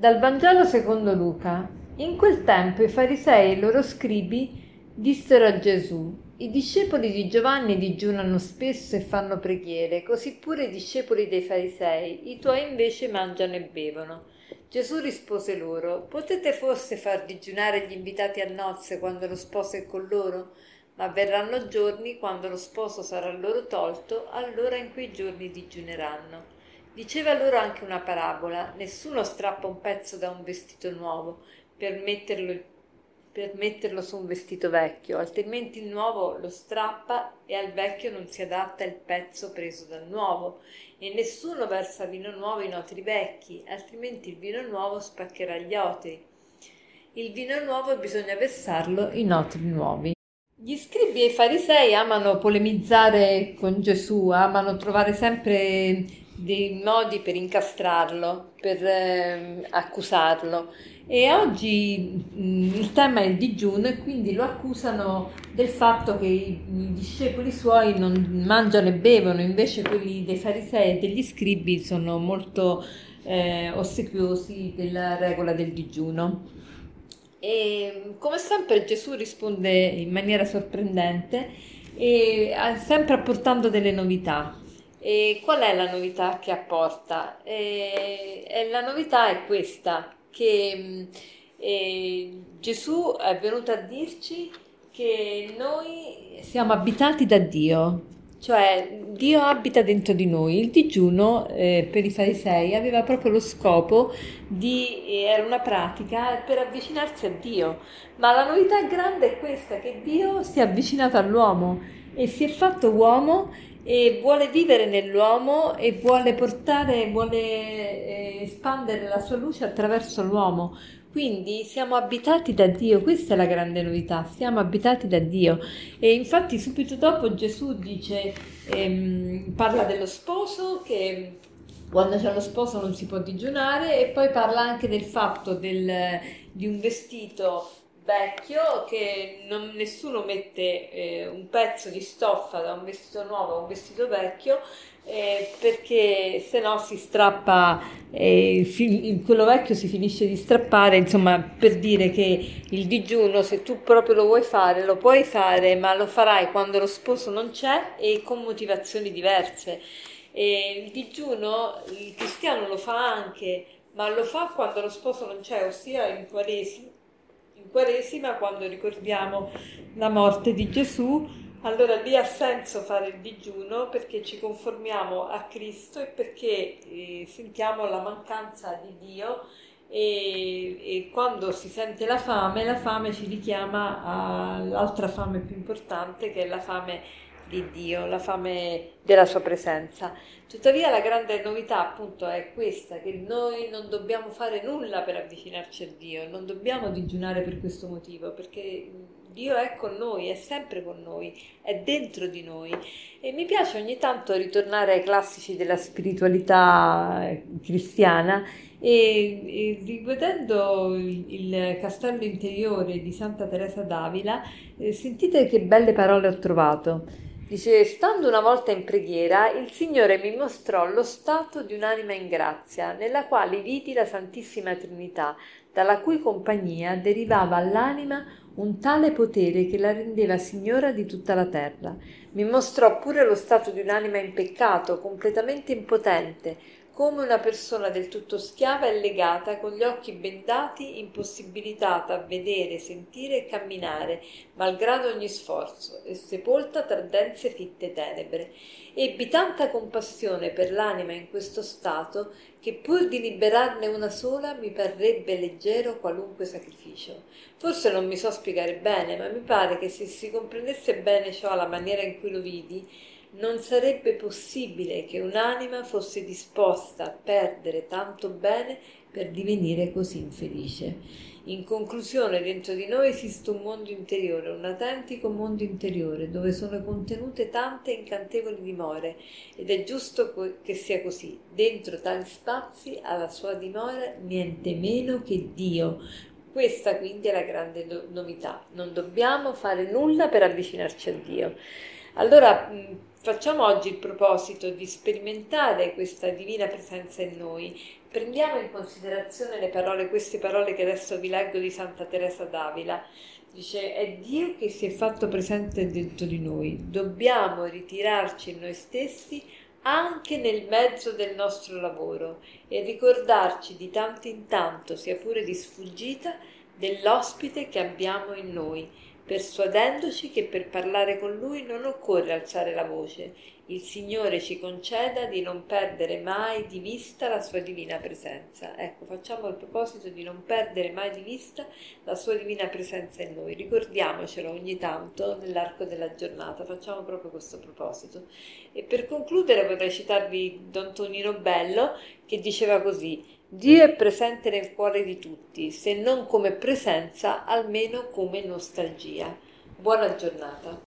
Dal Vangelo secondo Luca. In quel tempo i farisei e i loro scribi dissero a Gesù: I discepoli di Giovanni digiunano spesso e fanno preghiere, così pure i discepoli dei farisei, i tuoi invece mangiano e bevono. Gesù rispose loro: Potete forse far digiunare gli invitati a nozze quando lo sposo è con loro? Ma verranno giorni quando lo sposo sarà loro tolto, allora in quei giorni digiuneranno. Diceva loro anche una parabola: nessuno strappa un pezzo da un vestito nuovo per metterlo, per metterlo su un vestito vecchio, altrimenti il nuovo lo strappa e al vecchio non si adatta il pezzo preso dal nuovo. E nessuno versa vino nuovo in otri vecchi, altrimenti il vino nuovo spaccherà gli otri. Il vino nuovo bisogna versarlo in otri nuovi. Gli scribi e i farisei amano polemizzare con Gesù, amano trovare sempre dei modi per incastrarlo, per eh, accusarlo. E oggi mh, il tema è il digiuno e quindi lo accusano del fatto che i, i, discepoli suoi non mangiano e bevono, invece quelli dei farisei e degli scribi sono molto eh, ossequiosi della regola del digiuno. E come sempre Gesù risponde in maniera sorprendente e sempre apportando delle novità. E qual è la novità che apporta? E, e la novità è questa, che e Gesù è venuto a dirci che noi siamo abitati da Dio, cioè Dio abita dentro di noi. Il digiuno eh, per i farisei aveva proprio lo scopo di, era una pratica per avvicinarsi a Dio, ma la novità grande è questa, che Dio si è avvicinato all'uomo e si è fatto uomo e vuole vivere nell'uomo e vuole portare, vuole eh, espandere la sua luce attraverso l'uomo. Quindi siamo abitati da Dio, questa è la grande novità, siamo abitati da Dio. E infatti subito dopo Gesù dice, ehm, parla dello sposo che quando c'è lo sposo non si può digiunare e poi parla anche del fatto del, di un vestito vecchio che non, nessuno mette eh, un pezzo di stoffa da un vestito nuovo a un vestito vecchio eh, perché se no si strappa, eh, fi- quello vecchio si finisce di strappare, insomma per dire che il digiuno se tu proprio lo vuoi fare lo puoi fare ma lo farai quando lo sposo non c'è e con motivazioni diverse. E il digiuno il cristiano lo fa anche ma lo fa quando lo sposo non c'è, ossia in quaresima in Quaresima quando ricordiamo la morte di Gesù, allora lì ha senso fare il digiuno perché ci conformiamo a Cristo e perché eh, sentiamo la mancanza di Dio e, e, quando si sente la fame, la fame ci richiama all'altra fame più importante che è la fame di Dio, la fame della sua presenza. Tuttavia la grande novità appunto è questa, che noi non dobbiamo fare nulla per avvicinarci a Dio, non dobbiamo digiunare per questo motivo, perché Dio è con noi, è sempre con noi, è dentro di noi. E mi piace ogni tanto ritornare ai classici della spiritualità eh, cristiana e, e riguardando il, il, castello interiore di Santa Teresa d'Avila, eh, sentite che belle parole ho trovato. Dice, stando una volta in preghiera, il Signore mi mostrò lo stato di un'anima in grazia, nella quale vidi la Santissima Trinità, dalla cui compagnia derivava all'anima un tale potere che la rendeva signora di tutta la terra. Mi mostrò pure lo stato di un'anima in peccato, completamente impotente, come una persona del tutto schiava e legata, con gli occhi bendati, impossibilitata a vedere, sentire e camminare, malgrado ogni sforzo, e sepolta tra dense fitte tenebre. Ebbi tanta compassione per l'anima in questo stato che pur di liberarne una sola mi parrebbe leggero qualunque sacrificio. Forse non mi so spiegare bene, ma mi pare che se si comprendesse bene ciò alla maniera in cui lo vidi, non sarebbe possibile che un'anima fosse disposta a perdere tanto bene per divenire così infelice. In conclusione, dentro di noi esiste un mondo interiore, un autentico mondo interiore, dove sono contenute tante incantevoli dimore, ed è giusto che sia così. Dentro tali spazi ha la sua dimora niente meno che Dio. Questa quindi è la grande novità. Non dobbiamo fare nulla per avvicinarci a Dio. Allora facciamo oggi il proposito di sperimentare questa divina presenza in noi. Prendiamo in considerazione le parole, queste parole che adesso vi leggo di Santa Teresa d'Avila. Dice, è Dio che si è fatto presente dentro di noi. Dobbiamo ritirarci in noi stessi anche nel mezzo del nostro lavoro e ricordarci di tanto in tanto, sia pure di sfuggita, dell'ospite che abbiamo in noi, persuadendoci che per parlare con lui non occorre alzare la voce, il Signore ci conceda di non perdere mai di vista la sua divina presenza. Ecco, facciamo il proposito di non perdere mai di vista la sua divina presenza in noi. Ricordiamocelo ogni tanto nell'arco della giornata, facciamo proprio questo proposito. E per concludere vorrei citarvi Don Tonino Bello che diceva così: Dio è presente nel cuore di tutti, se non come presenza, almeno come nostalgia. Buona giornata.